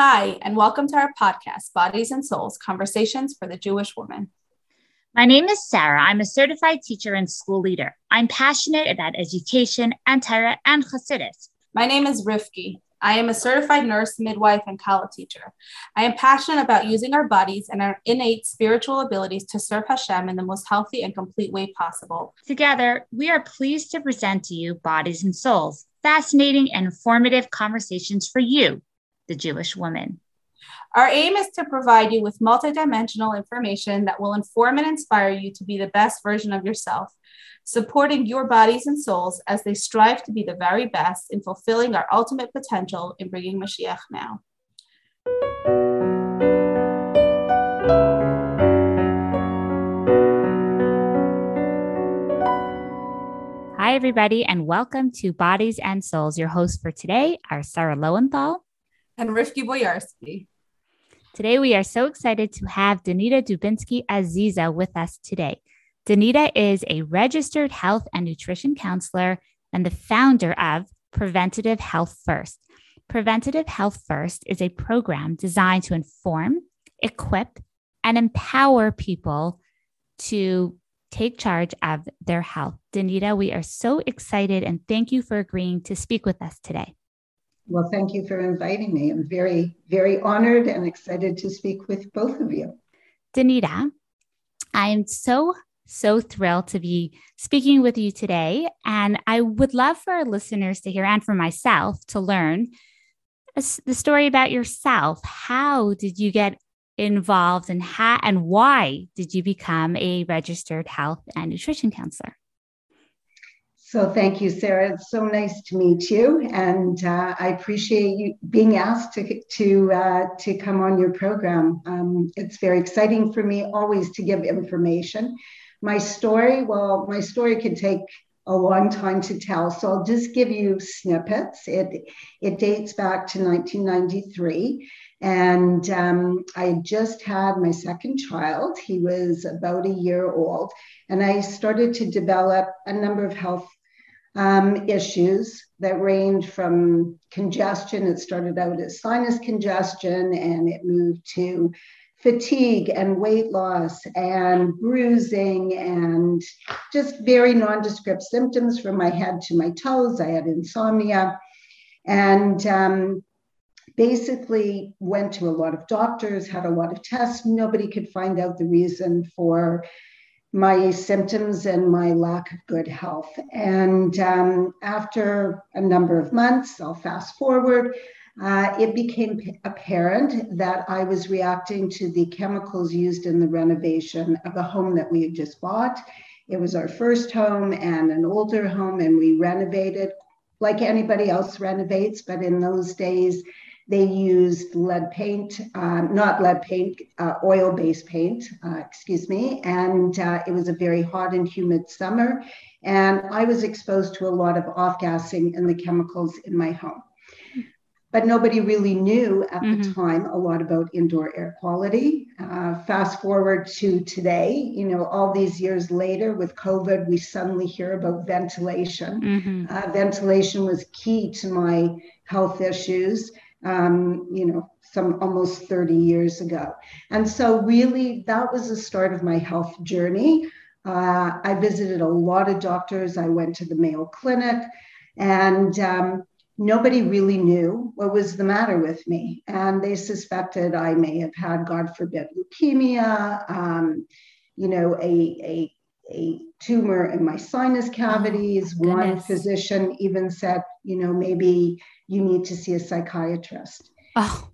Hi, and welcome to our podcast, Bodies and Souls Conversations for the Jewish Woman. My name is Sarah. I'm a certified teacher and school leader. I'm passionate about education and Torah and Chassidus. My name is Rifki. I am a certified nurse, midwife, and Kallah teacher. I am passionate about using our bodies and our innate spiritual abilities to serve Hashem in the most healthy and complete way possible. Together, we are pleased to present to you Bodies and Souls, fascinating and informative conversations for you, the Jewish woman. Our aim is to provide you with multidimensional information that will inform and inspire you to be the best version of yourself, supporting your bodies and souls as they strive to be the very best in fulfilling our ultimate potential in bringing Mashiach now. Hi, everybody, and welcome to Bodies and Souls. Your host for today are Sarah Lowenthal and Rifki Boyarsky. Today, we are so excited to have Danita Dubinsky Aziza with us today. Danita is a registered health and nutrition counselor and the founder of Preventative Health First. Preventative Health First is a program designed to inform, equip, and empower people to take charge of their health. Danita, we are so excited and thank you for agreeing to speak with us today. Well, thank you for inviting me. I'm very, very honored and excited to speak with both of you. Danita, I am so, so thrilled to be speaking with you today. And I would love for our listeners to hear and for myself to learn uh, the story about yourself. How did you get involved and how and why did you become a registered health and nutrition counselor? So thank you, Sarah. It's so nice to meet you, and uh, I appreciate you being asked to to uh, to come on your program. Um, it's very exciting for me always to give information. My story, well, my story could take a long time to tell, so I'll just give you snippets. It it dates back to 1993. And um, I just had my second child. He was about a year old. And I started to develop a number of health um, issues that range from congestion. It started out as sinus congestion and it moved to fatigue and weight loss and bruising and just very nondescript symptoms from my head to my toes. I had insomnia and um, basically went to a lot of doctors, had a lot of tests. Nobody could find out the reason for my symptoms and my lack of good health. And um, after a number of months, I'll fast forward, uh, it became apparent that I was reacting to the chemicals used in the renovation of a home that we had just bought. It was our first home and an older home, and we renovated like anybody else renovates, but in those days, they used lead paint, uh, not lead paint, uh, oil based paint, uh, excuse me. And uh, it was a very hot and humid summer. And I was exposed to a lot of off gassing and the chemicals in my home. But nobody really knew at mm-hmm. the time a lot about indoor air quality. Uh, fast forward to today, you know, all these years later with COVID, we suddenly hear about ventilation. Mm-hmm. Uh, ventilation was key to my health issues um, you know, some almost 30 years ago. And so, really, that was the start of my health journey. Uh, I visited a lot of doctors. I went to the Mayo Clinic, and um, nobody really knew what was the matter with me. And they suspected I may have had, God forbid, leukemia, um, you know, a, a, a tumor in my sinus cavities. Oh, One physician even said, you know, maybe you need to see a psychiatrist. Oh,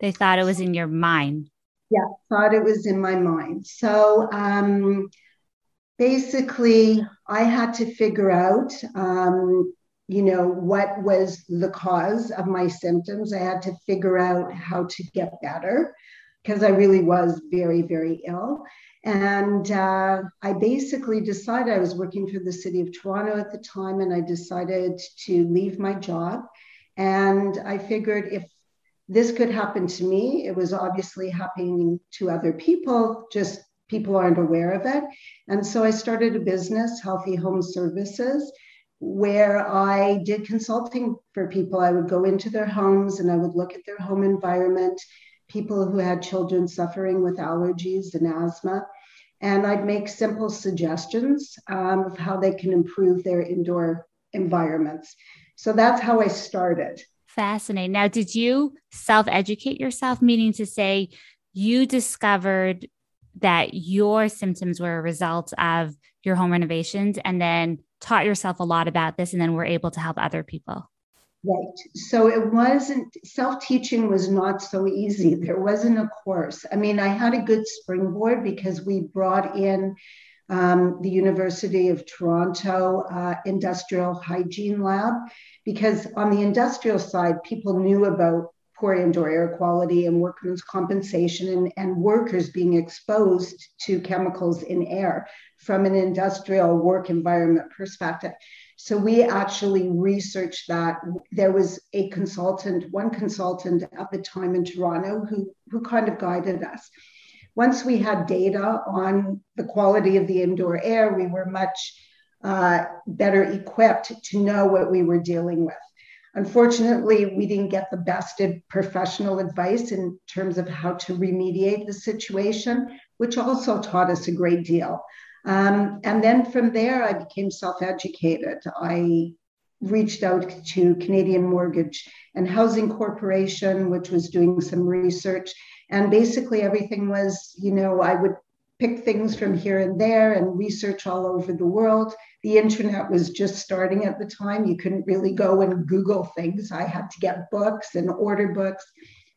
they thought it was in your mind. Yeah, thought it was in my mind. So um, basically, I had to figure out, um, you know, what was the cause of my symptoms. I had to figure out how to get better because I really was very, very ill. And uh, I basically decided I was working for the city of Toronto at the time, and I decided to leave my job. And I figured if this could happen to me, it was obviously happening to other people, just people aren't aware of it. And so I started a business, Healthy Home Services, where I did consulting for people. I would go into their homes and I would look at their home environment, people who had children suffering with allergies and asthma. And I'd make simple suggestions um, of how they can improve their indoor environments. So that's how I started. Fascinating. Now, did you self educate yourself, meaning to say you discovered that your symptoms were a result of your home renovations and then taught yourself a lot about this and then were able to help other people? Right. So it wasn't self teaching was not so easy. There wasn't a course. I mean, I had a good springboard because we brought in um, the University of Toronto uh, Industrial Hygiene Lab, because on the industrial side, people knew about poor indoor air quality and workmen's compensation and, and workers being exposed to chemicals in air from an industrial work environment perspective. So we actually researched that. There was a consultant, one consultant at the time in Toronto who, who kind of guided us. Once we had data on the quality of the indoor air, we were much uh, better equipped to know what we were dealing with. Unfortunately, we didn't get the best professional advice in terms of how to remediate the situation, which also taught us a great deal. Um, and then from there, I became self educated. I reached out to Canadian Mortgage and Housing Corporation, which was doing some research. And basically, everything was, you know, I would pick things from here and there and research all over the world. The internet was just starting at the time. You couldn't really go and Google things. I had to get books and order books.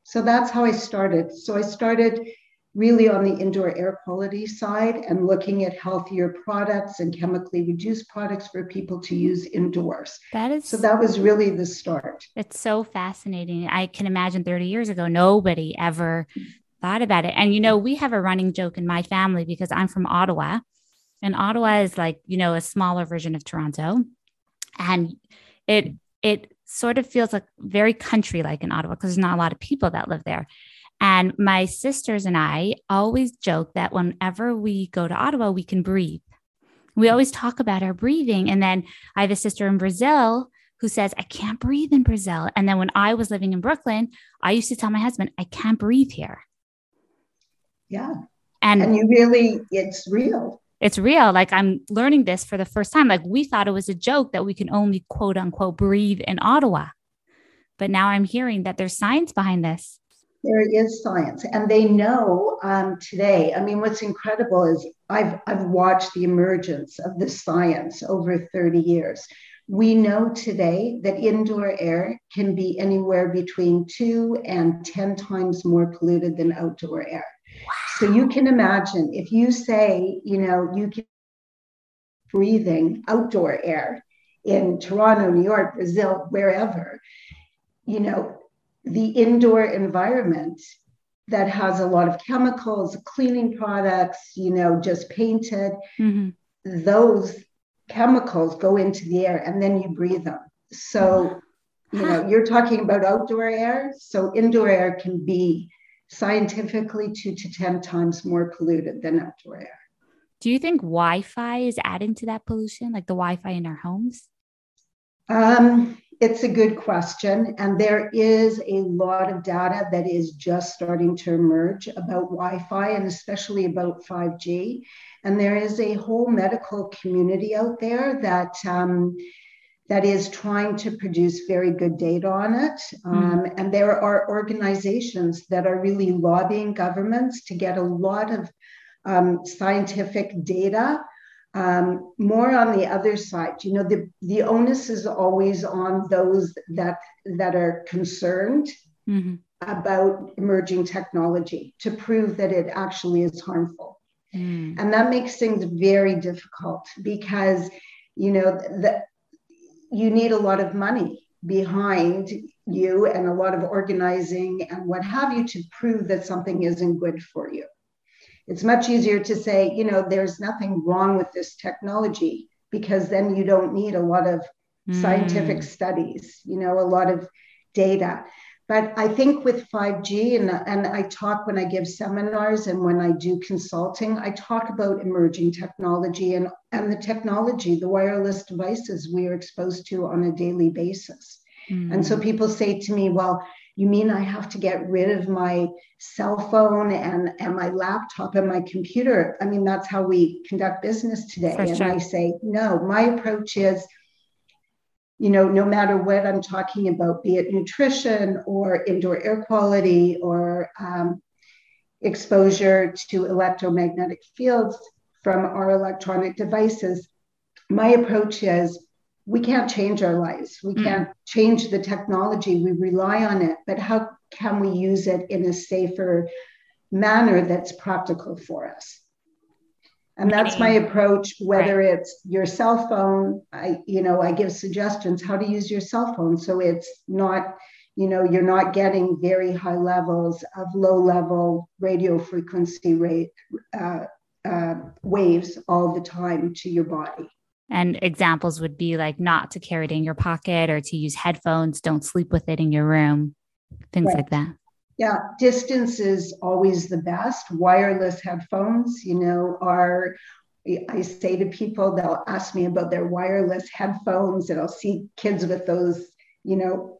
So that's how I started. So I started really on the indoor air quality side and looking at healthier products and chemically reduced products for people to use indoors. That is so that was really the start. It's so fascinating. I can imagine 30 years ago, nobody ever thought about it. And, you know, we have a running joke in my family because I'm from Ottawa, and Ottawa is like, you know, a smaller version of Toronto. And it, it, sort of feels like very country like in Ottawa because there's not a lot of people that live there. And my sisters and I always joke that whenever we go to Ottawa, we can breathe. We always talk about our breathing. And then I have a sister in Brazil who says, I can't breathe in Brazil. And then when I was living in Brooklyn, I used to tell my husband, I can't breathe here. Yeah. And, and you really, it's real. It's real. Like I'm learning this for the first time. Like we thought it was a joke that we can only quote unquote breathe in Ottawa. But now I'm hearing that there's science behind this. There is science, and they know um, today. I mean, what's incredible is I've I've watched the emergence of the science over 30 years. We know today that indoor air can be anywhere between two and 10 times more polluted than outdoor air. Wow. So you can imagine if you say, you know, you can breathing outdoor air in Toronto, New York, Brazil, wherever, you know, the indoor environment that has a lot of chemicals, cleaning products, you know, just painted, mm-hmm. those chemicals go into the air and then you breathe them. So, you know, you're talking about outdoor air. So, indoor air can be scientifically two to 10 times more polluted than outdoor air. Do you think Wi Fi is adding to that pollution, like the Wi Fi in our homes? Um, it's a good question. And there is a lot of data that is just starting to emerge about Wi Fi and especially about 5G. And there is a whole medical community out there that. Um, that is trying to produce very good data on it. Hmm. Um, mm. And there are organizations that are really lobbying governments to get a lot of um, scientific data um, more on the other side, you know, the, the onus is always on those that that are concerned mm-hmm. about emerging technology to prove that it actually is harmful. Mm. And that makes things very difficult because, you know, the, you need a lot of money behind you and a lot of organizing and what have you to prove that something isn't good for you. It's much easier to say, you know, there's nothing wrong with this technology because then you don't need a lot of mm. scientific studies, you know, a lot of data. but I think with 5G, and, and I talk when I give seminars and when I do consulting, I talk about emerging technology and, and the technology, the wireless devices we are exposed to on a daily basis. Mm. And so mm. people say to me, well, you mean I have to get rid of my cell phone and, and my laptop and my computer? I mean, that's how we conduct business today. For and sure. I say, no, my approach is you know, no matter what I'm talking about, be it nutrition or indoor air quality or um, exposure to electromagnetic fields from our electronic devices, my approach is we can't change our lives. We mm. can't change the technology. We rely on it, but how can we use it in a safer manner that's practical for us? and that's my approach whether right. it's your cell phone i you know i give suggestions how to use your cell phone so it's not you know you're not getting very high levels of low level radio frequency rate uh, uh, waves all the time to your body and examples would be like not to carry it in your pocket or to use headphones don't sleep with it in your room things right. like that yeah, distance is always the best. Wireless headphones, you know, are I say to people, they'll ask me about their wireless headphones, and I'll see kids with those, you know,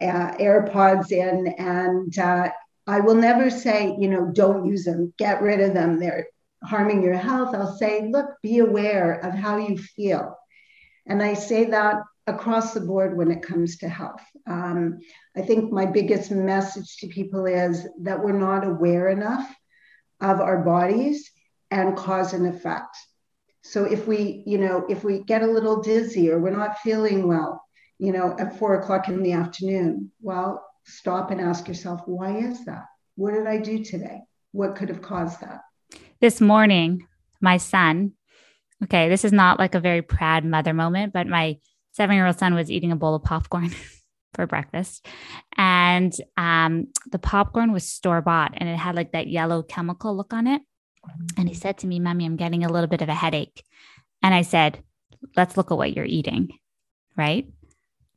uh, AirPods in, and uh, I will never say, you know, don't use them, get rid of them. They're harming your health. I'll say, look, be aware of how you feel. And I say that across the board when it comes to health. Um, I think my biggest message to people is that we're not aware enough of our bodies and cause and effect. So if we, you know, if we get a little dizzy or we're not feeling well, you know, at four o'clock in the afternoon, well, stop and ask yourself, why is that? What did I do today? What could have caused that? This morning, my son, okay, this is not like a very proud mother moment, but my seven year old son was eating a bowl of popcorn for breakfast. And um, the popcorn was store bought and it had like that yellow chemical look on it. And he said to me, Mommy, I'm getting a little bit of a headache. And I said, Let's look at what you're eating. Right.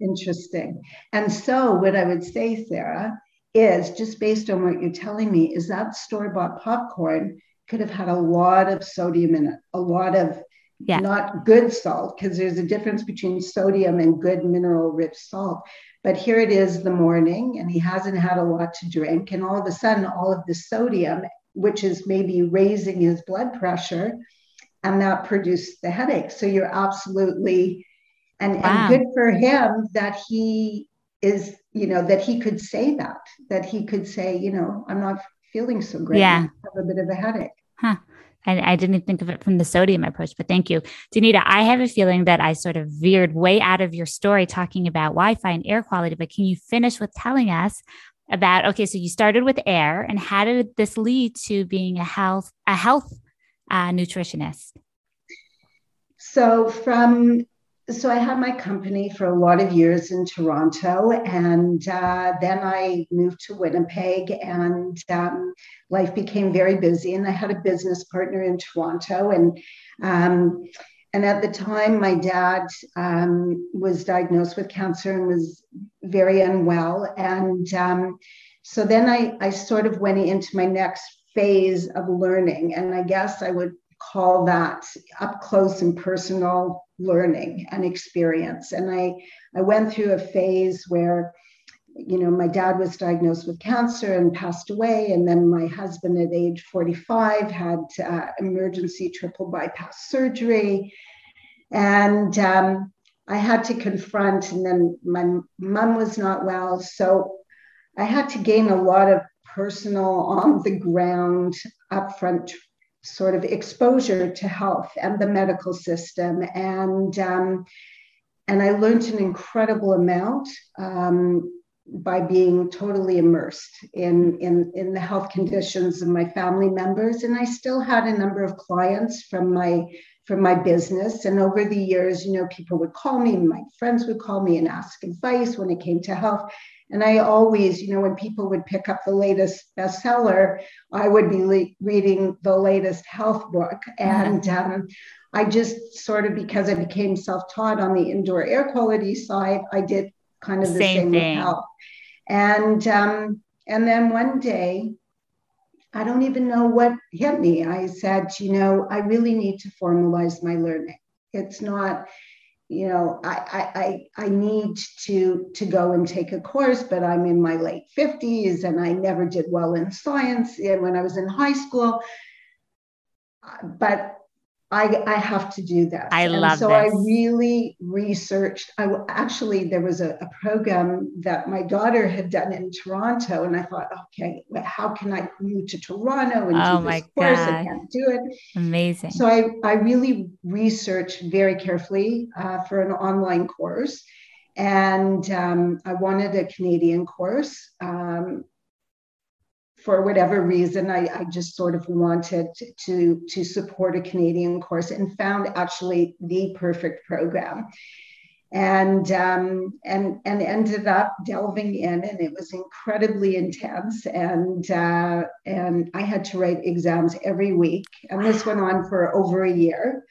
Interesting. And so, what I would say, Sarah, is just based on what you're telling me, is that store bought popcorn could have had a lot of sodium in it, a lot of yeah. not good salt, because there's a difference between sodium and good mineral rich salt. But here it is the morning, and he hasn't had a lot to drink. And all of a sudden, all of the sodium, which is maybe raising his blood pressure, and that produced the headache. So you're absolutely, and, wow. and good for him that he is, you know, that he could say that, that he could say, you know, I'm not feeling so great. Yeah. Have a bit of a headache. Huh. I, I didn't think of it from the sodium approach, but thank you. Danita, I have a feeling that I sort of veered way out of your story talking about Wi Fi and air quality, but can you finish with telling us about okay, so you started with air and how did this lead to being a health, a health uh, nutritionist? So from so I had my company for a lot of years in Toronto, and uh, then I moved to Winnipeg, and um, life became very busy. And I had a business partner in Toronto, and um, and at the time, my dad um, was diagnosed with cancer and was very unwell. And um, so then I, I sort of went into my next phase of learning, and I guess I would call that up close and personal learning and experience. And I, I went through a phase where, you know, my dad was diagnosed with cancer and passed away. And then my husband at age 45 had uh, emergency triple bypass surgery. And um, I had to confront, and then my mom was not well. So I had to gain a lot of personal on the ground upfront sort of exposure to health and the medical system. And um, and I learned an incredible amount um, by being totally immersed in, in in the health conditions of my family members. And I still had a number of clients from my from my business. And over the years you know people would call me my friends would call me and ask advice when it came to health and I always, you know, when people would pick up the latest bestseller, I would be le- reading the latest health book. And um, I just sort of, because I became self taught on the indoor air quality side, I did kind of the same, same with health. And um, and then one day, I don't even know what hit me. I said, you know, I really need to formalize my learning. It's not, you know, I I I, need to to go and take a course, but I'm in my late 50s and I never did well in science and when I was in high school. Uh, but I, I have to do this. I and love so this. I really researched. I actually there was a, a, program that my daughter had done in Toronto, and I thought, okay, well, how can I move to Toronto and oh do my this course? God. I can't do it. Amazing. So I I really researched very carefully uh, for an online course, and um, I wanted a Canadian course. Um, for whatever reason, I, I, just sort of wanted to, to support a Canadian course and found actually the perfect program. And, um, and, and ended up delving in, and it was incredibly intense. And, uh, and I had to write exams every week. And this went on for over a year.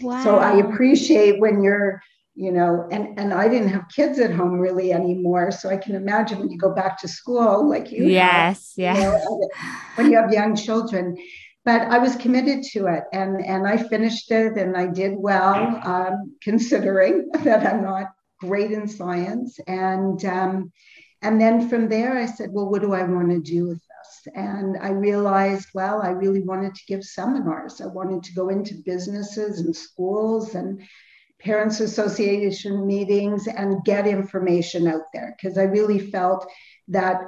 Wow. So I appreciate when you're you know and and i didn't have kids at home really anymore. So i can imagine when you go back to school like you yes have, yeah you know, when you have young children. But i was committed to it and and i finished it and i did well um, considering that i'm not great in science. And um, and then from there i said well what do i want to do with this? And i realized well i really wanted to give seminars. I wanted to go into businesses and schools and parents association meetings and get information out there because I really felt that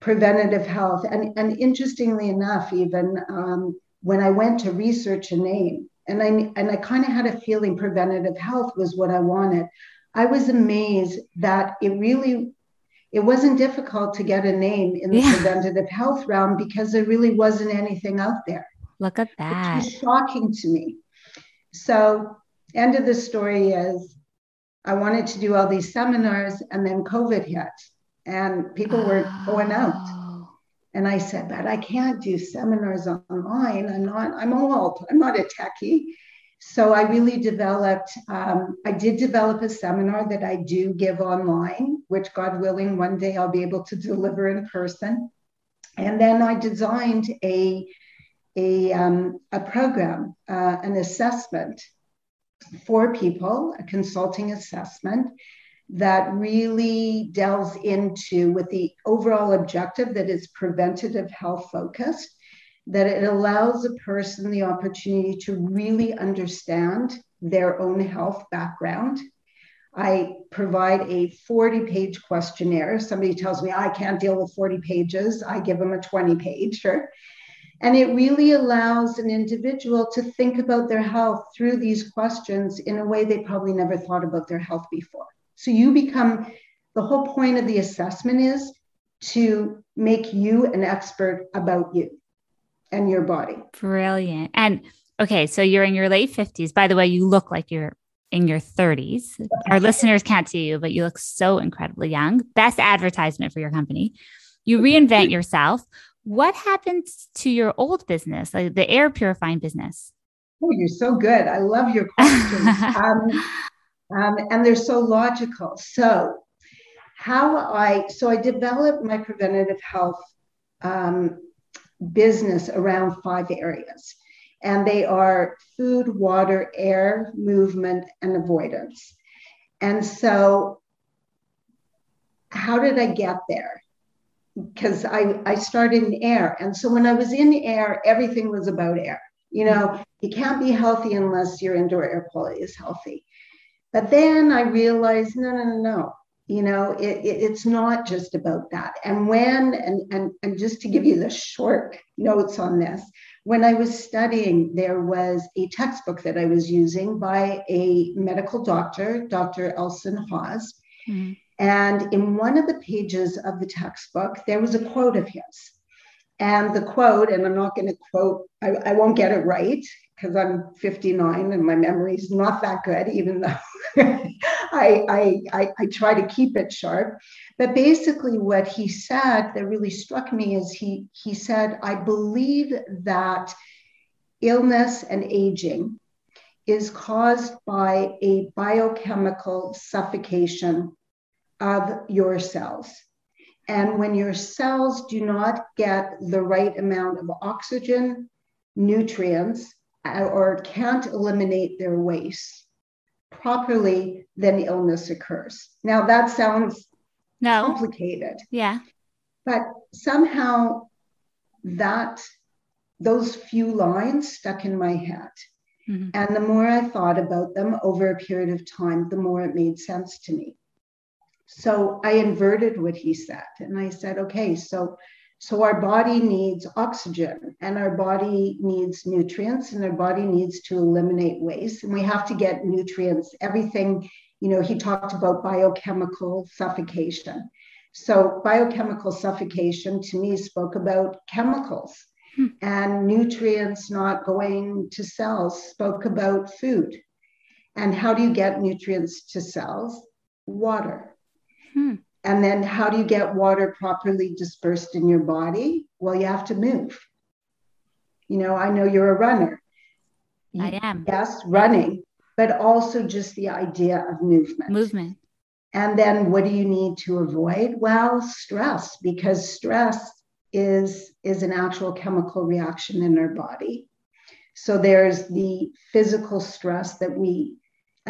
preventative health and, and interestingly enough even um, when I went to research a name and I and I kind of had a feeling preventative health was what I wanted I was amazed that it really it wasn't difficult to get a name in the yeah. preventative health realm because there really wasn't anything out there. Look at that it was shocking to me. So end of the story is I wanted to do all these seminars and then COVID hit and people were oh. going out. Oh. And I said, but I can't do seminars online. I'm not, I'm old. I'm not a techie. So I really developed, um, I did develop a seminar that I do give online, which God willing, one day I'll be able to deliver in person. And then I designed a, a, um, a program, uh, an assessment for people, a consulting assessment that really delves into with the overall objective that is preventative health focused, that it allows a person the opportunity to really understand their own health background. I provide a 40 page questionnaire. Somebody tells me I can't deal with 40 pages. I give them a 20 page. And it really allows an individual to think about their health through these questions in a way they probably never thought about their health before. So you become the whole point of the assessment is to make you an expert about you and your body. Brilliant. And okay, so you're in your late 50s. By the way, you look like you're in your 30s. Our listeners can't see you, but you look so incredibly young. Best advertisement for your company. You reinvent yourself. What happens to your old business, like the air purifying business? Oh, you're so good. I love your questions. um, um, and they're so logical. So, how I so I developed my preventative health um, business around five areas, and they are food, water, air, movement, and avoidance. And so, how did I get there? Because I, I started in air. And so when I was in air, everything was about air. You know, you can't be healthy unless your indoor air quality is healthy. But then I realized, no, no, no, no. You know, it, it, it's not just about that. And when, and, and, and just to give you the short notes on this, when I was studying, there was a textbook that I was using by a medical doctor, Dr. Elson Haas. Mm-hmm. And in one of the pages of the textbook, there was a quote of his. And the quote, and I'm not going to quote, I, I, won't get it right because I'm 59 and my memory is not that good, even though I, I, I, I try to keep it sharp. But basically, what he said that really struck me is he, he said, I believe that illness and aging is caused by a biochemical suffocation of your cells. And when your cells do not get the right amount of oxygen, nutrients, uh, or can't eliminate their waste properly, then illness occurs. Now, that sounds no. complicated. Yeah. But somehow that those few lines stuck in my head. Mm-hmm. And the more I thought about them over a period of time, the more it made sense to me. So I inverted what he said. And I said, okay, so so our body needs oxygen and our body needs nutrients and our body needs to eliminate waste. And we have to get nutrients, everything, you know, he talked about biochemical suffocation. So biochemical suffocation to me spoke about chemicals hmm. and nutrients not going to cells, spoke about food. And how do you get nutrients to cells? Water. Hmm. And then how do you get water properly dispersed in your body? Well, you have to move. You know, I know you're a runner. I am. Yes, running, but also just the idea of movement. Movement. And then what do you need to avoid? Well, stress, because stress is, is an actual chemical reaction in our body. So there's the physical stress that we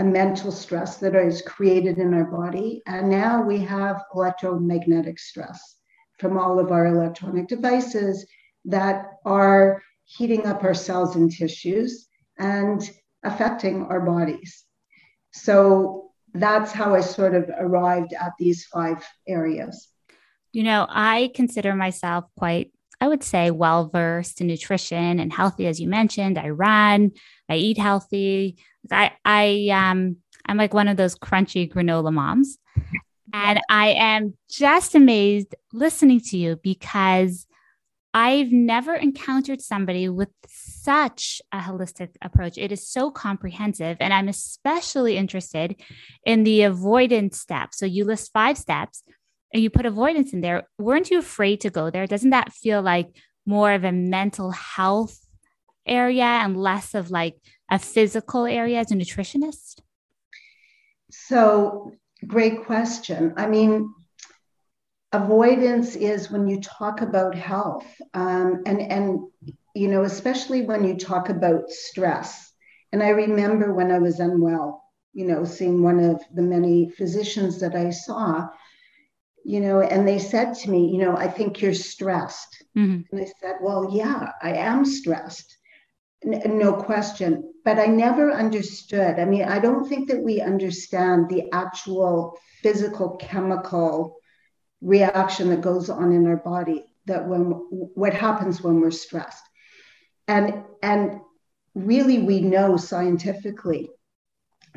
a mental stress that is created in our body. And now we have electromagnetic stress from all of our electronic devices that are heating up our cells and tissues and affecting our bodies. So that's how I sort of arrived at these five areas. You know, I consider myself quite, I would say, well versed in nutrition and healthy, as you mentioned. I run, I eat healthy. I I um I'm like one of those crunchy granola moms. And I am just amazed listening to you because I've never encountered somebody with such a holistic approach. It is so comprehensive. And I'm especially interested in the avoidance step. So you list five steps and you put avoidance in there. Weren't you afraid to go there? Doesn't that feel like more of a mental health area and less of like a physical area as a nutritionist? So, great question. I mean, avoidance is when you talk about health, um, and and you know, especially when you talk about stress. And I remember when I was unwell, you know, seeing one of the many physicians that I saw, you know, and they said to me, you know, I think you're stressed. Mm-hmm. And I said, well, yeah, I am stressed no question. But I never understood. I mean, I don't think that we understand the actual physical chemical reaction that goes on in our body that when what happens when we're stressed. And and really we know scientifically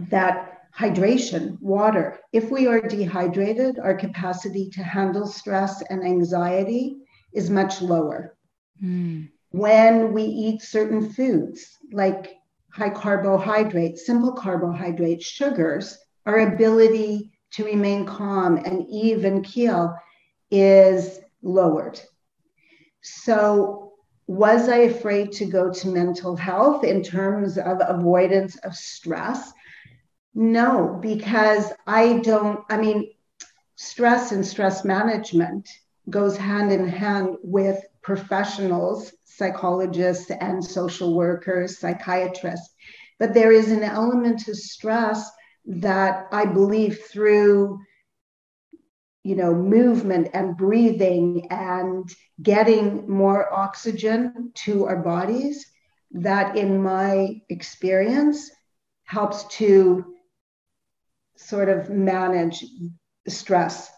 that hydration, water, if we are dehydrated, our capacity to handle stress and anxiety is much lower. Mm when we eat certain foods like high carbohydrates, simple carbohydrates, sugars, our ability to remain calm and even keel is lowered. So, was I afraid to go to mental health in terms of avoidance of stress? No, because I don't, I mean, stress and stress management goes hand in hand with professionals psychologists and social workers, psychiatrists. But there is an element of stress that I believe through you know movement and breathing and getting more oxygen to our bodies that in my experience helps to sort of manage stress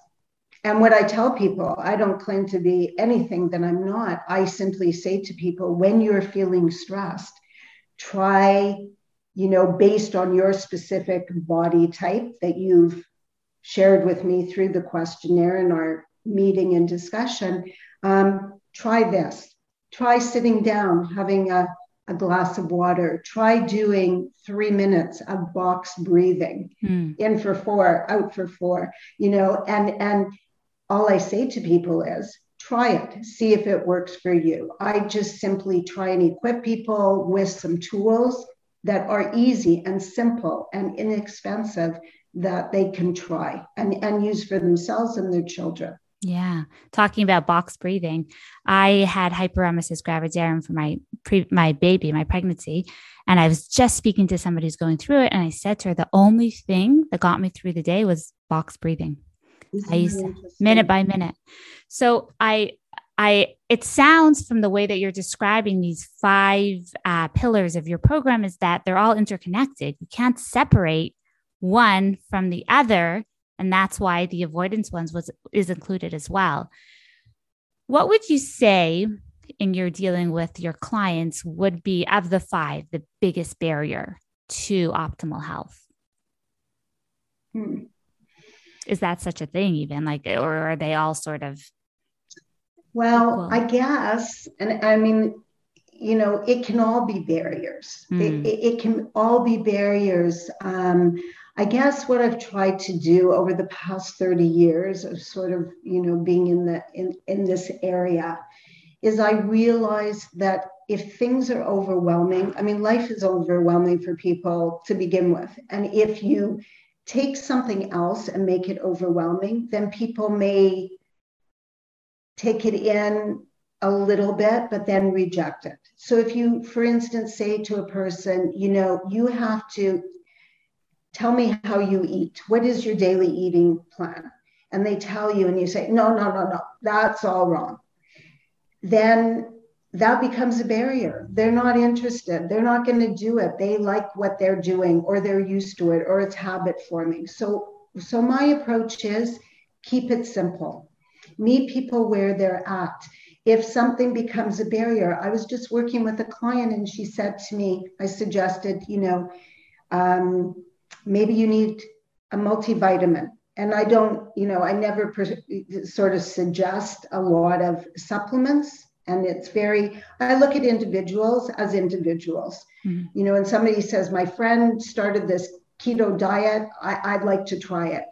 and what I tell people, I don't claim to be anything that I'm not. I simply say to people, when you're feeling stressed, try, you know, based on your specific body type that you've shared with me through the questionnaire in our meeting and discussion, um, try this. Try sitting down, having a, a glass of water. Try doing three minutes of box breathing, mm. in for four, out for four, you know, and and all I say to people is try it, see if it works for you. I just simply try and equip people with some tools that are easy and simple and inexpensive that they can try and, and use for themselves and their children. Yeah. Talking about box breathing, I had hyperemesis gravidarum for my pre- my baby, my pregnancy, and I was just speaking to somebody who's going through it, and I said to her, the only thing that got me through the day was box breathing. Isn't I used to, minute by minute. So I I it sounds from the way that you're describing these five uh, pillars of your program is that they're all interconnected. You can't separate one from the other, and that's why the avoidance ones was is included as well. What would you say in your dealing with your clients would be of the five the biggest barrier to optimal health? Hmm. Is that such a thing, even like, or are they all sort of well, I guess, and I mean, you know, it can all be barriers. Mm. It, hmm. it, it, can all be barriers. Um, I guess what I've tried to do over the past 30 years of sort of, you know, being in the in, in this area is I realize that if things are overwhelming, I mean, life is overwhelming for people to begin with. And if you take something else and make it overwhelming, then people may take it in a little bit, but then reject it. So if you, for instance, say to a person, you know, you have to tell me how you eat. What is your daily eating plan? And they tell you, and you say, no, no, no, no, that's all wrong. Then that becomes a barrier. They're not interested. They're not going to do it. They like what they're doing, or they're used to it, or it's habit forming. So, so my approach is keep it simple meet people where they're at. If something becomes a barrier, I was just working with a client and she said to me, I suggested, you know, um, maybe you need a multivitamin. And I don't, you know, I never per- sort of suggest a lot of supplements. And it's very, I look at individuals as individuals. Mm-hmm. You know, and somebody says, my friend started this keto diet, I, I'd like to try it.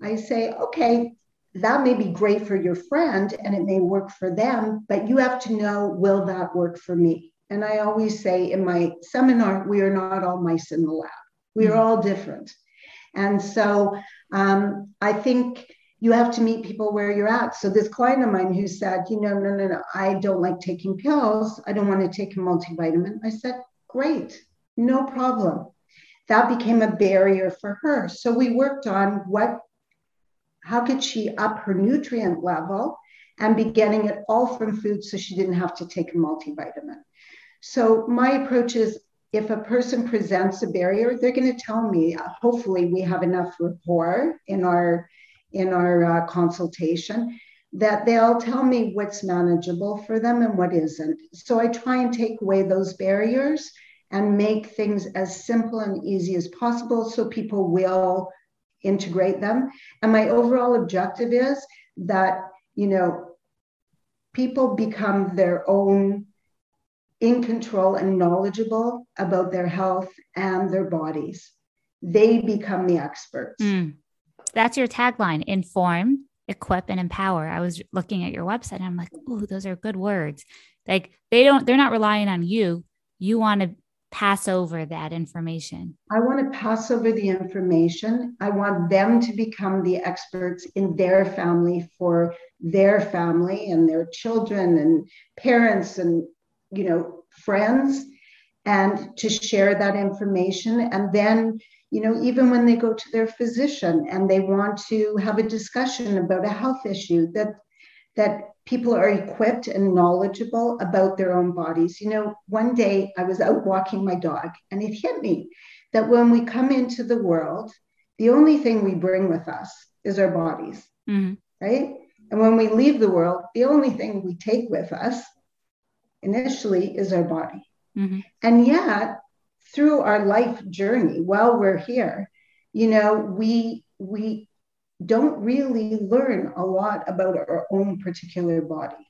I say, okay, that may be great for your friend and it may work for them, but you have to know will that work for me? And I always say in my seminar, we are not all mice in the lab, we are mm-hmm. all different. And so um, I think you have to meet people where you're at. So this client of mine who said, you know, no, no, no, I don't like taking pills. I don't want to take a multivitamin. I said, great, no problem. That became a barrier for her. So we worked on what how could she up her nutrient level and be getting it all from food so she didn't have to take a multivitamin? So my approach is if a person presents a barrier, they're going to tell me. Hopefully, we have enough rapport in our in our uh, consultation that they'll tell me what's manageable for them and what isn't. So I try and take away those barriers and make things as simple and easy as possible so people will integrate them. And my overall objective is that, you know, people become their own in control and knowledgeable about their health and their bodies. They become the experts. Mm. That's your tagline inform, equip, and empower. I was looking at your website and I'm like, oh, those are good words. Like they don't, they're not relying on you. You want to pass over that information? I want to pass over the information. I want them to become the experts in their family for their family and their children and parents and you know friends and to share that information and then you know even when they go to their physician and they want to have a discussion about a health issue that that people are equipped and knowledgeable about their own bodies. You know, one day I was out walking my dog and it hit me that when we come into the world, the only thing we bring with us is our bodies, mm-hmm. right? And when we leave the world, the only thing we take with us initially is our body. Mm-hmm. And yet, through our life journey while we're here, you know, we we don't really learn a lot about our own particular body,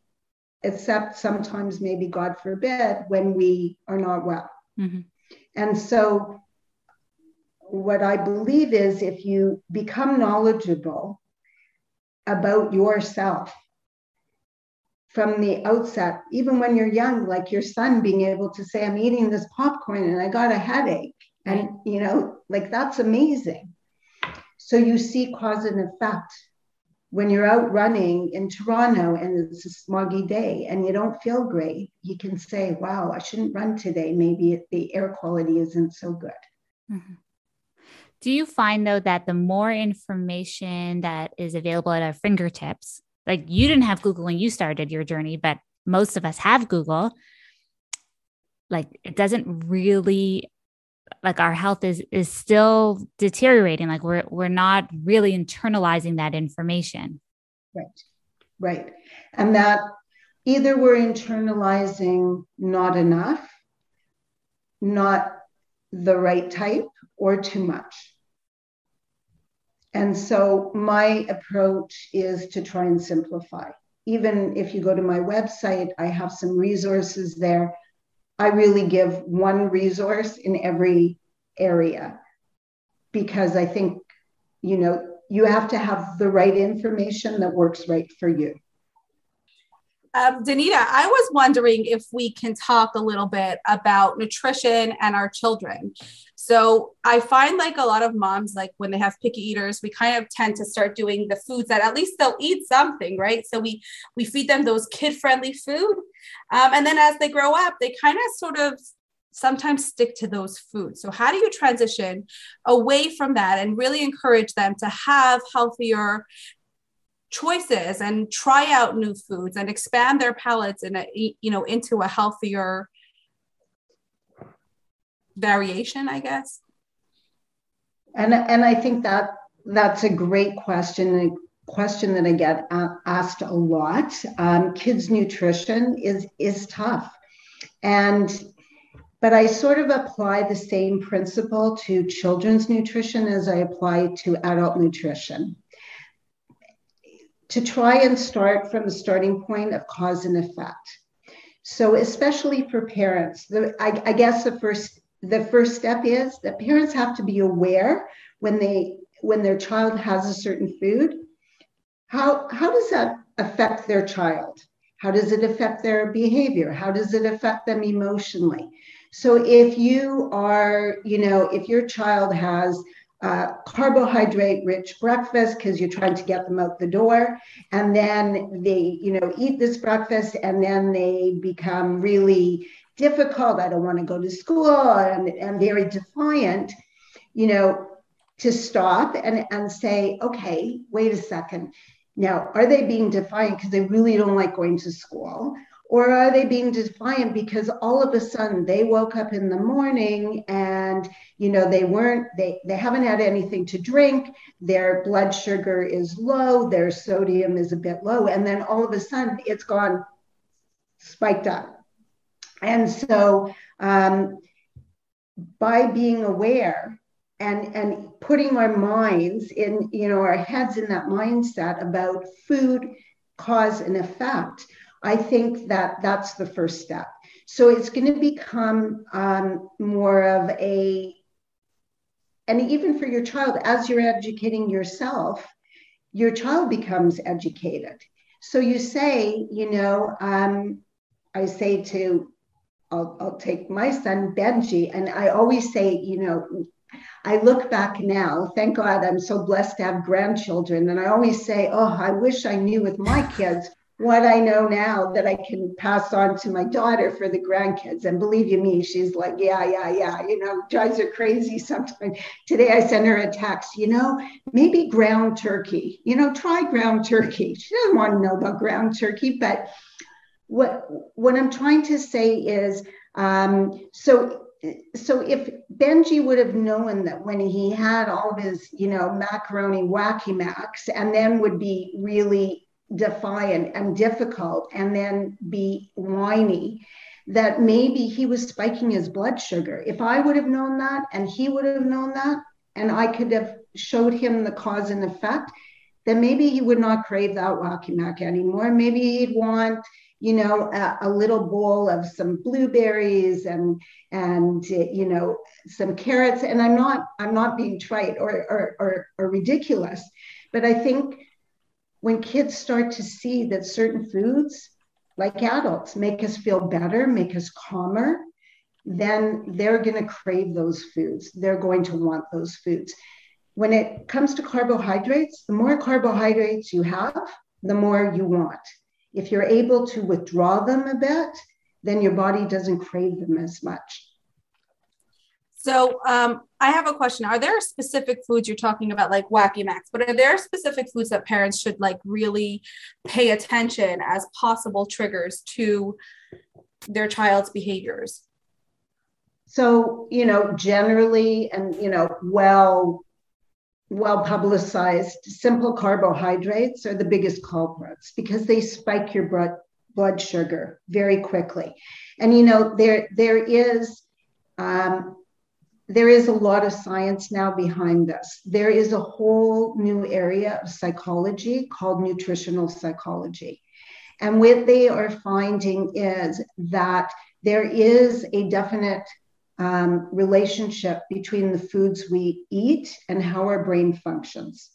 except sometimes, maybe God forbid, when we are not well. Mm-hmm. And so, what I believe is if you become knowledgeable about yourself from the outset, even when you're young, like your son being able to say, I'm eating this popcorn and I got a headache. And, you know, like that's amazing. So you see cause and effect when you're out running in Toronto and it's a smoggy day and you don't feel great, you can say, wow, I shouldn't run today. Maybe the air quality isn't so good. Mm-hmm. Do you find though that the more information that is available at our fingertips, like you didn't have Google when you started your journey, but most of us have Google, like it doesn't really like our health is is still deteriorating. Like we're we're not really internalizing that information. Right. Right. And that either we're internalizing not enough not the right type or too much and so my approach is to try and simplify even if you go to my website i have some resources there I really give one resource in every area because I think, you know, you have to have the right information that works right for you. Um, Danita, I was wondering if we can talk a little bit about nutrition and our children. So I find like a lot of moms, like when they have picky eaters, we kind of tend to start doing the foods that at least they'll eat something, right? So we we feed them those kid-friendly food, um, and then as they grow up, they kind of sort of sometimes stick to those foods. So how do you transition away from that and really encourage them to have healthier choices and try out new foods and expand their palates and you know into a healthier variation i guess. And and i think that that's a great question a question that i get asked a lot. Um, kids nutrition is is tough. And but i sort of apply the same principle to children's nutrition as i apply to adult nutrition to try and start from the starting point of cause and effect. So, especially for parents, the, I, I guess the first the first step is that parents have to be aware when they when their child has a certain food. How how does that affect their child? How does it affect their behavior? How does it affect them emotionally? So if you are, you know, if your child has uh, carbohydrate rich breakfast because you're trying to get them out the door. And then they you know eat this breakfast and then they become really difficult. I don't want to go to school and, and very defiant you know to stop and, and say okay wait a second. Now are they being defiant because they really don't like going to school or are they being defiant because all of a sudden they woke up in the morning and you know they weren't they they haven't had anything to drink their blood sugar is low their sodium is a bit low and then all of a sudden it's gone spiked up. And so um, by being aware and and putting our minds in you know our heads in that mindset about food cause and effect I think that that's the first step. So it's going to become um, more of a, and even for your child, as you're educating yourself, your child becomes educated. So you say, you know, um, I say to, I'll, I'll take my son Benji, and I always say, you know, I look back now, thank God I'm so blessed to have grandchildren. And I always say, oh, I wish I knew with my kids what I know now that I can pass on to my daughter for the grandkids. And believe you me, she's like, yeah, yeah, yeah, you know, drives her crazy sometimes. Today I sent her a text, you know, maybe ground turkey, you know, try ground turkey. She doesn't want to know about ground turkey, but what what I'm trying to say is um, so so if Benji would have known that when he had all of his, you know, macaroni wacky macs and then would be really defiant and difficult and then be whiny that maybe he was spiking his blood sugar. If I would have known that and he would have known that, and I could have showed him the cause and effect, then maybe he would not crave that Wacky Mac anymore. Maybe he'd want, you know, a, a little bowl of some blueberries and and you know some carrots. And I'm not I'm not being trite or or, or, or ridiculous, but I think when kids start to see that certain foods, like adults, make us feel better, make us calmer, then they're going to crave those foods. They're going to want those foods. when it comes to carbohydrates, the more carbohydrates you have, the more you want. If you're able to withdraw them a bit, then your body doesn't crave them as much. So um, I have a question. Are there specific foods you're talking about, like Wacky Macs, but are there specific foods that parents should like really pay attention as possible triggers to their child's behaviors? So, you know, generally and, you know, well well publicized, simple carbohydrates are the biggest culprits because they spike your blood blood sugar very quickly. And you know, there there is um, there is a lot of science now behind this. There is a whole new area of psychology called nutritional psychology. And what they are finding is that there is a definite um, relationship between the foods we eat and how our brain functions.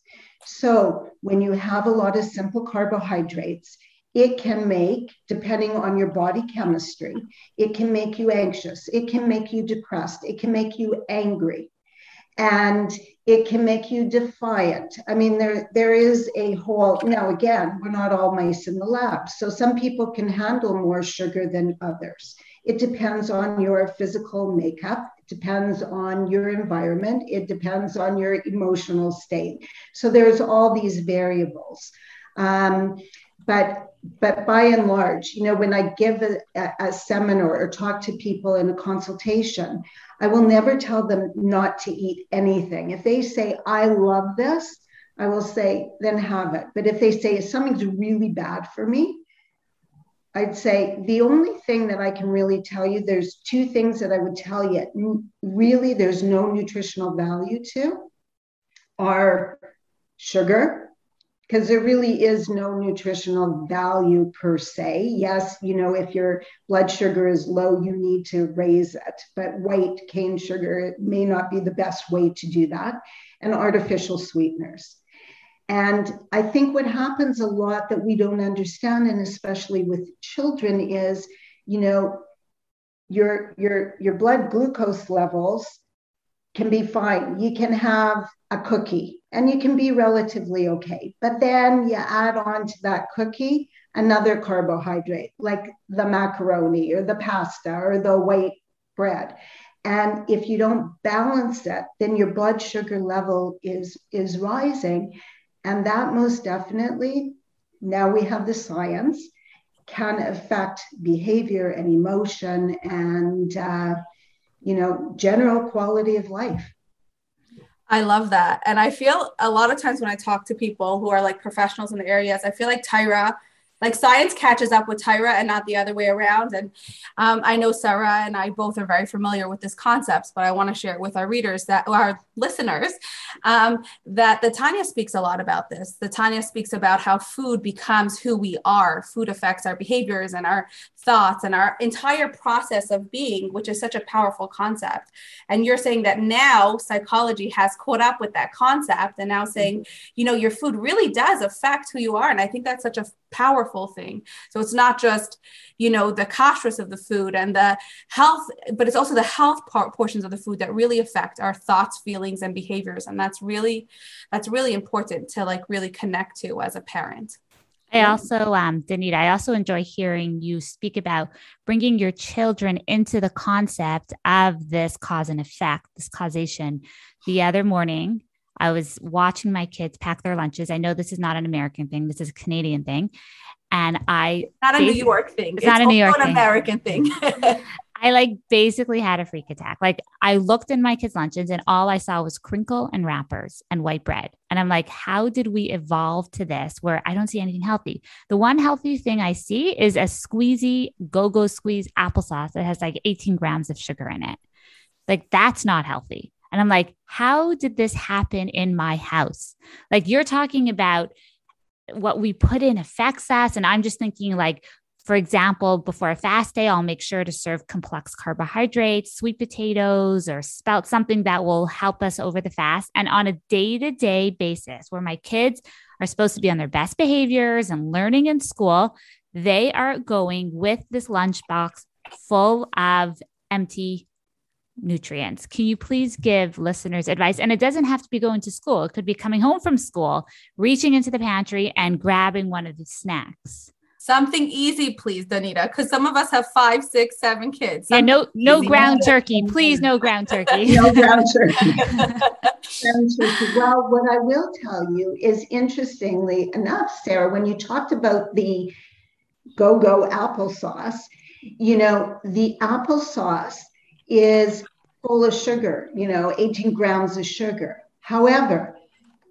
So, when you have a lot of simple carbohydrates, it can make, depending on your body chemistry, it can make you anxious, it can make you depressed, it can make you angry, and it can make you defiant. I mean, there, there is a whole, now again, we're not all mice in the lab. So some people can handle more sugar than others. It depends on your physical makeup. It depends on your environment. It depends on your emotional state. So there's all these variables. Um, but but by and large, you know, when I give a, a, seminar or talk to people in a consultation, I will never tell them not to eat anything. If they say, I love this, I will say, then have it. But if they say something's really bad for me, I'd say the only thing that I can really tell you, there's two things that I would tell you, really, there's no nutritional value to are sugar, because there really is no nutritional value per se. Yes, you know, if your blood sugar is low, you need to raise it, but white cane sugar may not be the best way to do that, and artificial sweeteners. And I think what happens a lot that we don't understand, and especially with children, is you know, your your your blood glucose levels can be fine. You can have a cookie and you can be relatively okay. But then you add on to that cookie another carbohydrate, like the macaroni or the pasta or the white bread. And if you don't balance it, then your blood sugar level is, is rising. And that most definitely, now we have the science, can affect behavior and emotion and, uh, you know, general quality of life. I love that. And I feel a lot of times when I talk to people who are like professionals in the areas, I feel like Torah like science catches up with Torah and not the other way around. And um, I know Sarah and I both are very familiar with this concept, but I want to share it with our readers that our listeners um, that the Tanya speaks a lot about this. The Tanya speaks about how food becomes who we are. Food affects our behaviors and our thoughts and our entire process of being, which is such a powerful concept. And you're saying that now psychology has caught up with that concept and now saying, you know, your food really does affect who you are. And I think that's such a powerful thing. So it's not just, you know, the kashrus of the food and the health, but it's also the health part, portions of the food that really affect our thoughts, feelings, and behaviors. And that's really, that's really important to like really connect to as a parent. I also, um, Danita, I also enjoy hearing you speak about bringing your children into the concept of this cause and effect, this causation. The other morning, I was watching my kids pack their lunches. I know this is not an American thing, this is a Canadian thing. And I not a New York thing. It's, it's not a New York an American thing. I like basically had a freak attack. Like I looked in my kids' lunches and all I saw was crinkle and wrappers and white bread. And I'm like, how did we evolve to this where I don't see anything healthy? The one healthy thing I see is a squeezy go go squeeze applesauce that has like 18 grams of sugar in it. Like that's not healthy. And I'm like, how did this happen in my house? Like you're talking about what we put in affects us. And I'm just thinking, like, for example, before a fast day, I'll make sure to serve complex carbohydrates, sweet potatoes, or spelt something that will help us over the fast. And on a day to day basis, where my kids are supposed to be on their best behaviors and learning in school, they are going with this lunchbox full of empty nutrients. Can you please give listeners advice? And it doesn't have to be going to school, it could be coming home from school, reaching into the pantry and grabbing one of the snacks. Something easy, please, Danita, because some of us have five, six, seven kids. Something yeah, no, no ground turkey, please, no ground turkey. no ground turkey. ground turkey. Well, what I will tell you is, interestingly enough, Sarah, when you talked about the go-go applesauce, you know, the applesauce is full of sugar, you know, 18 grams of sugar. However,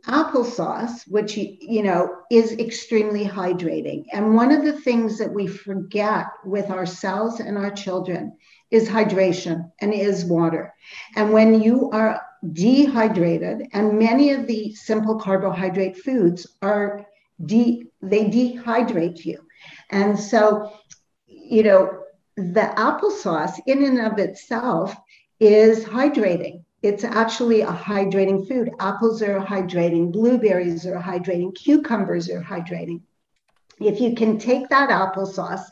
applesauce, which you know is extremely hydrating, and one of the things that we forget with ourselves and our children is hydration and is water. And when you are dehydrated, and many of the simple carbohydrate foods are de- they dehydrate you, and so you know the applesauce in and of itself is hydrating. It's actually a hydrating food. Apples are hydrating, blueberries are hydrating, cucumbers are hydrating. If you can take that applesauce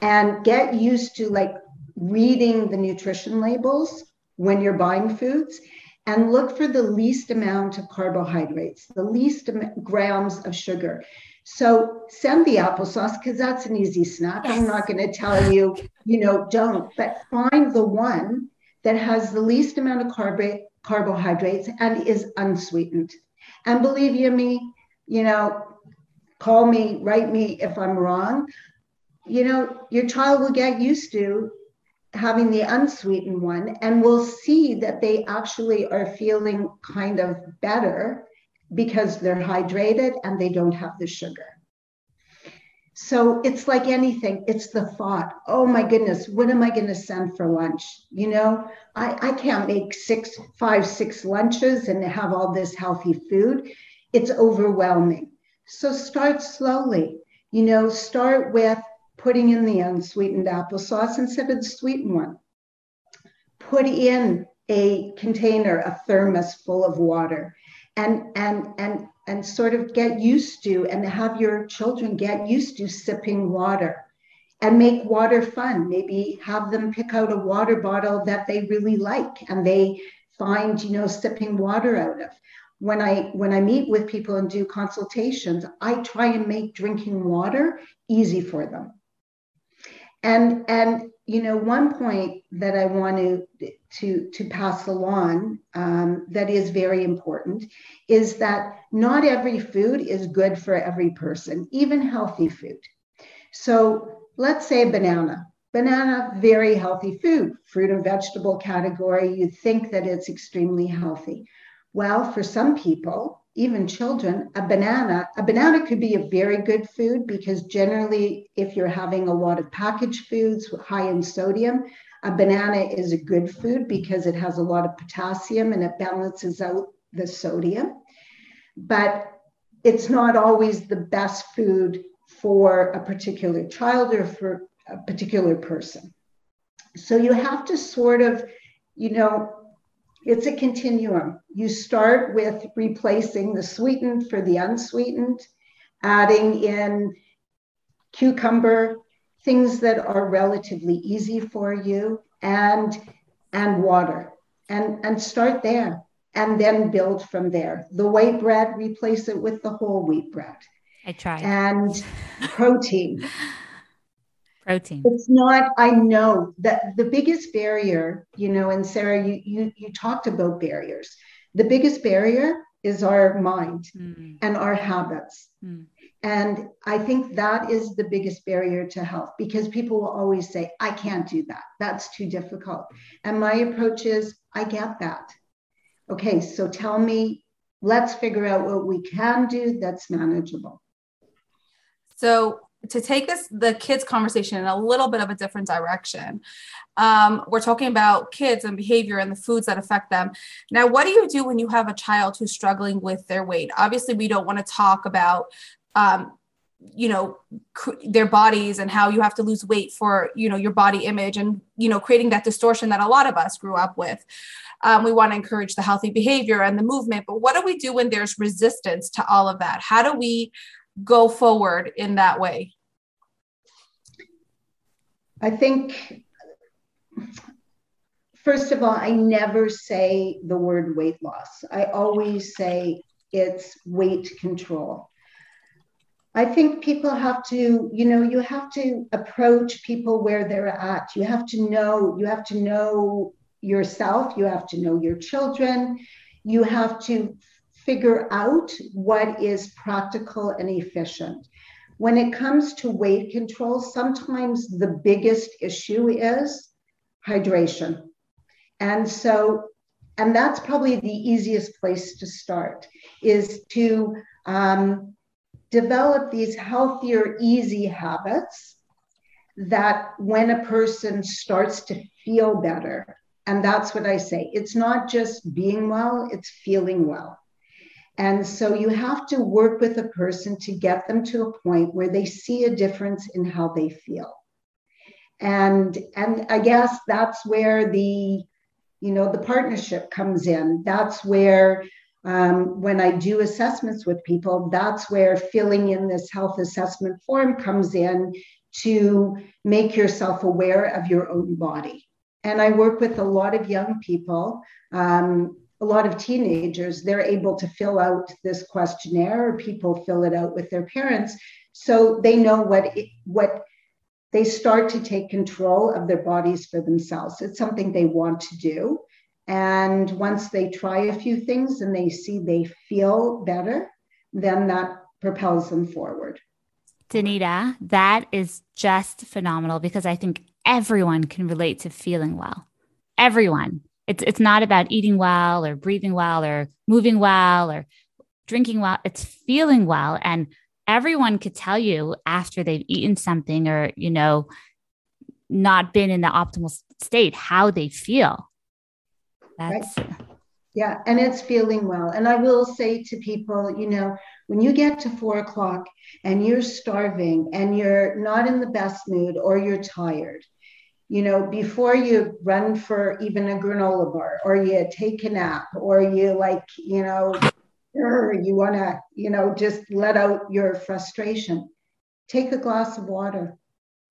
and get used to like reading the nutrition labels when you're buying foods and look for the least amount of carbohydrates, the least grams of sugar. So send the applesauce because that's an easy snack. Yes. I'm not going to tell you, you know, don't, but find the one that has the least amount of carb- carbohydrates and is unsweetened. And believe you me, you know, call me, write me if I'm wrong. You know, your child will get used to having the unsweetened one and will see that they actually are feeling kind of better because they're hydrated and they don't have the sugar. So it's like anything, it's the thought, oh my goodness, what am I going to send for lunch? You know, I, I can't make six, five, six lunches and have all this healthy food. It's overwhelming. So start slowly. You know, start with putting in the unsweetened applesauce instead of the sweetened one. Put in a container, a thermos full of water and and and and sort of get used to and have your children get used to sipping water and make water fun. Maybe have them pick out a water bottle that they really like and they find you know sipping water out of. When i when i meet with people and do consultations i try and make drinking water easy for them and and you know one point that i want to to to pass along um, that is very important is that not every food is good for every person even healthy food. So let's say banana. Banana very healthy food fruit and vegetable category. You'd think that it's extremely healthy. Well for some people even children, a banana, a banana could be a very good food because generally, if you're having a lot of packaged foods high in sodium, a banana is a good food because it has a lot of potassium and it balances out the sodium. But it's not always the best food for a particular child or for a particular person. So you have to sort of, you know, it's a continuum. You start with replacing the sweetened for the unsweetened, adding in cucumber, things that are relatively easy for you, and and water. And, and start there and then build from there. The white bread, replace it with the whole wheat bread. I tried. And protein. Protein. It's not i know that the biggest barrier you know and sarah you you, you talked about barriers. The biggest barrier is our mind mm. and our habits. Mm. and i think that is the biggest barrier to health because people will always say i can't do that. That's too difficult. And my approach is i get that. Okay so tell me let's figure out what we can do that's manageable. So to take this the kids conversation in a little bit of a different direction. Um, we're talking about kids and behavior and the foods that affect them. Now what do you do when you have a child who's struggling with their weight? Obviously we don't want to talk about um, you know cr- their bodies and how you have to lose weight for you know your body image and you know creating that distortion that a lot of us grew up with. Um, we want to encourage the healthy behavior and the movement but what do we do when there's resistance to all of that? How do we go forward in that way I think first of all, I never say the word weight loss. I always say it's weight control. I think people have to, you know, you have to approach people where they're at. You have to know, you have to know yourself, you have to know your children, you have to figure out what is practical and efficient. When it comes to weight control, sometimes the biggest issue is hydration. And so, and that's probably the easiest place to start is to um, develop these healthier, easy habits that when a person starts to feel better, and that's what I say, it's not just being well, it's feeling well. And so you have to work with a person to get them to a point where they see a difference in how they feel. And and I guess that's where the you know the partnership comes in. That's where um, when I do assessments with people, that's where filling in this health assessment form comes in to make yourself aware of your own body. And I work with a lot of young people. Um, a lot of teenagers, they're able to fill out this questionnaire, people fill it out with their parents, so they know what it, what they start to take control of their bodies for themselves. It's something they want to do, and once they try a few things and they see they feel better, then that propels them forward. Danita, that is just phenomenal because I think everyone can relate to feeling well. Everyone. It's it's not about eating well or breathing well or moving well or drinking well. It's feeling well and everyone could tell you after they've eaten something or you know not been in the optimal state how they feel. That's right. Yeah, and it's feeling well. And I will say to people, you know, when you get to four o'clock and you're starving and you're not in the best mood or you're tired, you know, before you run for even a granola bar or you take a nap or you like, you know, you want to, you know, just let out your frustration, take a glass of water.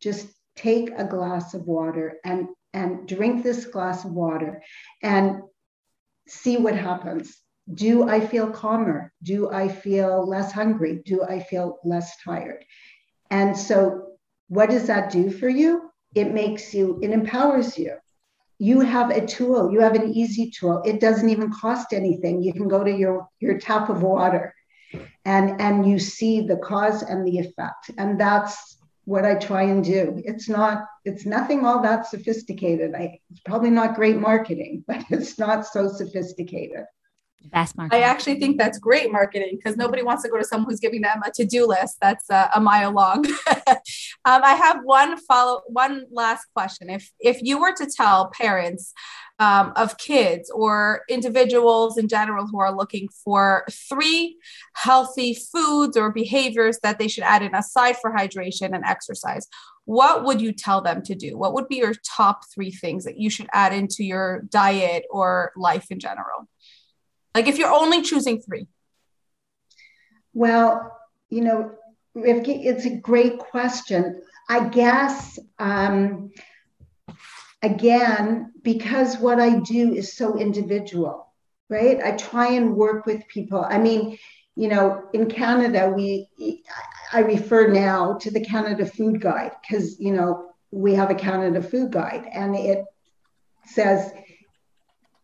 Just take a glass of water and and drink this glass of water and see what happens. Do I feel calmer? Do I feel less hungry? Do I feel less tired? And so, what does that do for you? It makes you, it empowers you. You have a tool, you have an easy tool. It doesn't even cost anything. You can go to your, your tap of water and, and you see the cause and the effect. And that's what I try and do. It's not, it's nothing all that sophisticated. I, it's probably not great marketing, but it's not so sophisticated. Best marketing. I actually think that's great marketing because nobody wants to go to someone who's giving them a to-do list that's uh, a mile long. um, I have one follow, one last question. If if you were to tell parents um, of kids or individuals in general who are looking for three healthy foods or behaviors that they should add in aside for hydration and exercise, what would you tell them to do? What would be your top three things that you should add into your diet or life in general? Like if you're only choosing three. Well, you know, it's a great question. I guess, um, again, because what I do is so individual, right? I try and work with people. I mean, you know, in Canada, we, I refer now to the Canada Food Guide because, you know, we have a Canada Food Guide and it says,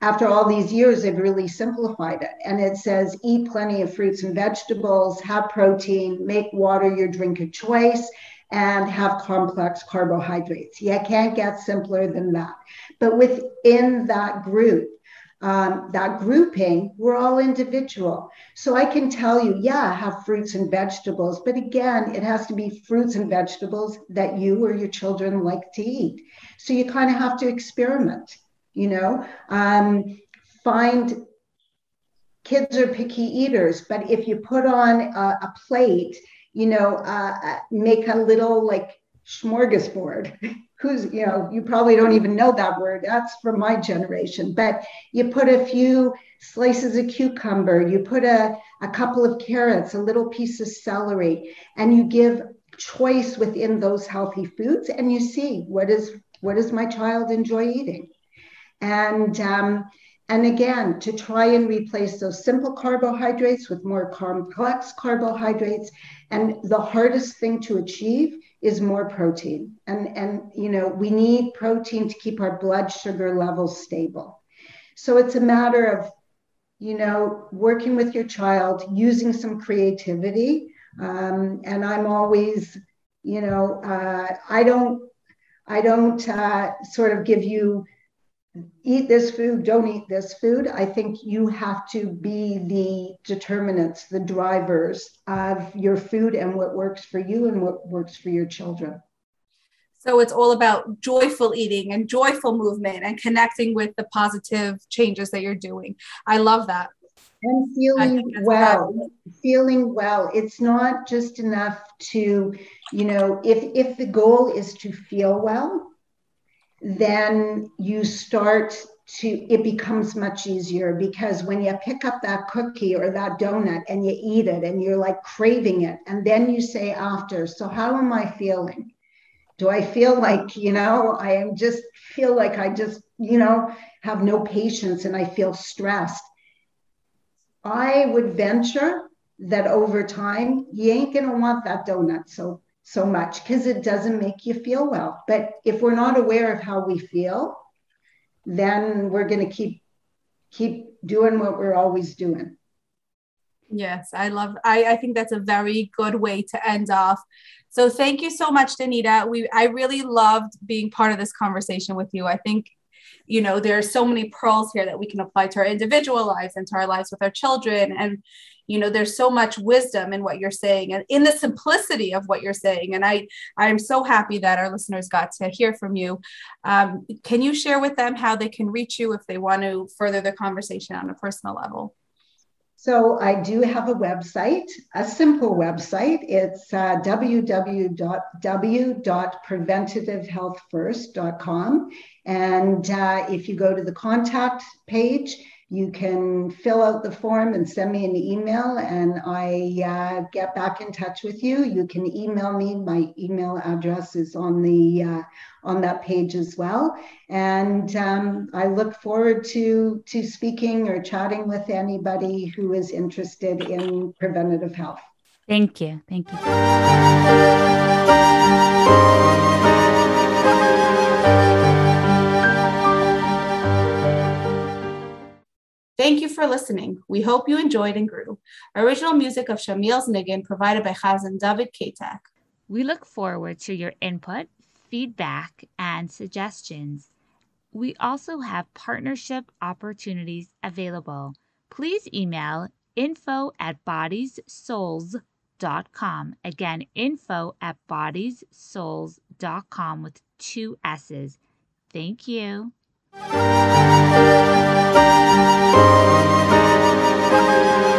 after all these years, they've really simplified it. And it says eat plenty of fruits and vegetables, have protein, make water your drink of choice, and have complex carbohydrates. You can't get simpler than that. But within that group, um, that grouping, we're all individual. So I can tell you, yeah, have fruits and vegetables. But again, it has to be fruits and vegetables that you or your children like to eat. So you kind of have to experiment you know? Um, find kids are picky eaters but if you put on a, a plate you know uh, uh make a little like smorgasbord who's you know you probably don't even know that word that's from my generation but you put a few slices of cucumber you put a, a couple of carrots a little piece of celery and you give choice within those healthy foods and you see what is what does my child enjoy eating And um, and again, to try and replace those simple carbohydrates with more complex carbohydrates. And the hardest thing to achieve is more protein. And, and you know, we need protein to keep our blood sugar levels stable. So it's a matter of, you know, working with your child, using some creativity. Um, and I'm always, you know, uh, I don't, I don't uh, sort of give you eat this food, don't eat this food. I think you have to be the determinants, the drivers of your food and what works for you and what works for your children. So it's all about joyful eating and joyful movement and connecting with the positive changes that you're doing. I love that. And feeling well, feeling well. It's not just enough to, you know, if if the goal is to feel well, then you start to it becomes much easier because when you pick up that cookie or that donut and you eat it and you're like craving it and then you say after so how am i feeling? Do i feel like you know i am just feel like i just you know have no patience and i feel stressed? I would venture that over time you ain't going to want that donut. So so much because it doesn't make you feel well. But if we're not aware of how we feel, then we're going to keep keep doing what we're always doing. Yes, I love I, I think that's a very good way to end off. So thank you so much, Danita. We I really loved being part of this conversation with you. I think you know there are so many pearls here that we can apply to our individual lives and to our lives with our children. And you know there's so much wisdom in what you're saying and in the simplicity of what you're saying. And i i'm so happy that our listeners got to hear from you. Um, can you share with them how they can reach you if they want to further the conversation on a personal level so I do have a website, a simple website. It's uh, www.preventativehealthfirst.com. And uh, if you go to the contact page, you can fill out the form and send me an email, and I uh, get back in touch with you. You can email me. My email address is on the uh, on that page as well. And um, I look forward to to speaking or chatting with anybody who is interested in preventative health. Thank you. Thank you. Thank you for listening. We hope you enjoyed and grew. Original music of Shamil's Niggin provided by Chazan David Katak. We look forward to your input, feedback, and suggestions. We also have partnership opportunities available. Please email info at bodiessouls.com. Again, info at bodiessouls.com with two S's. Thank you. Thank you.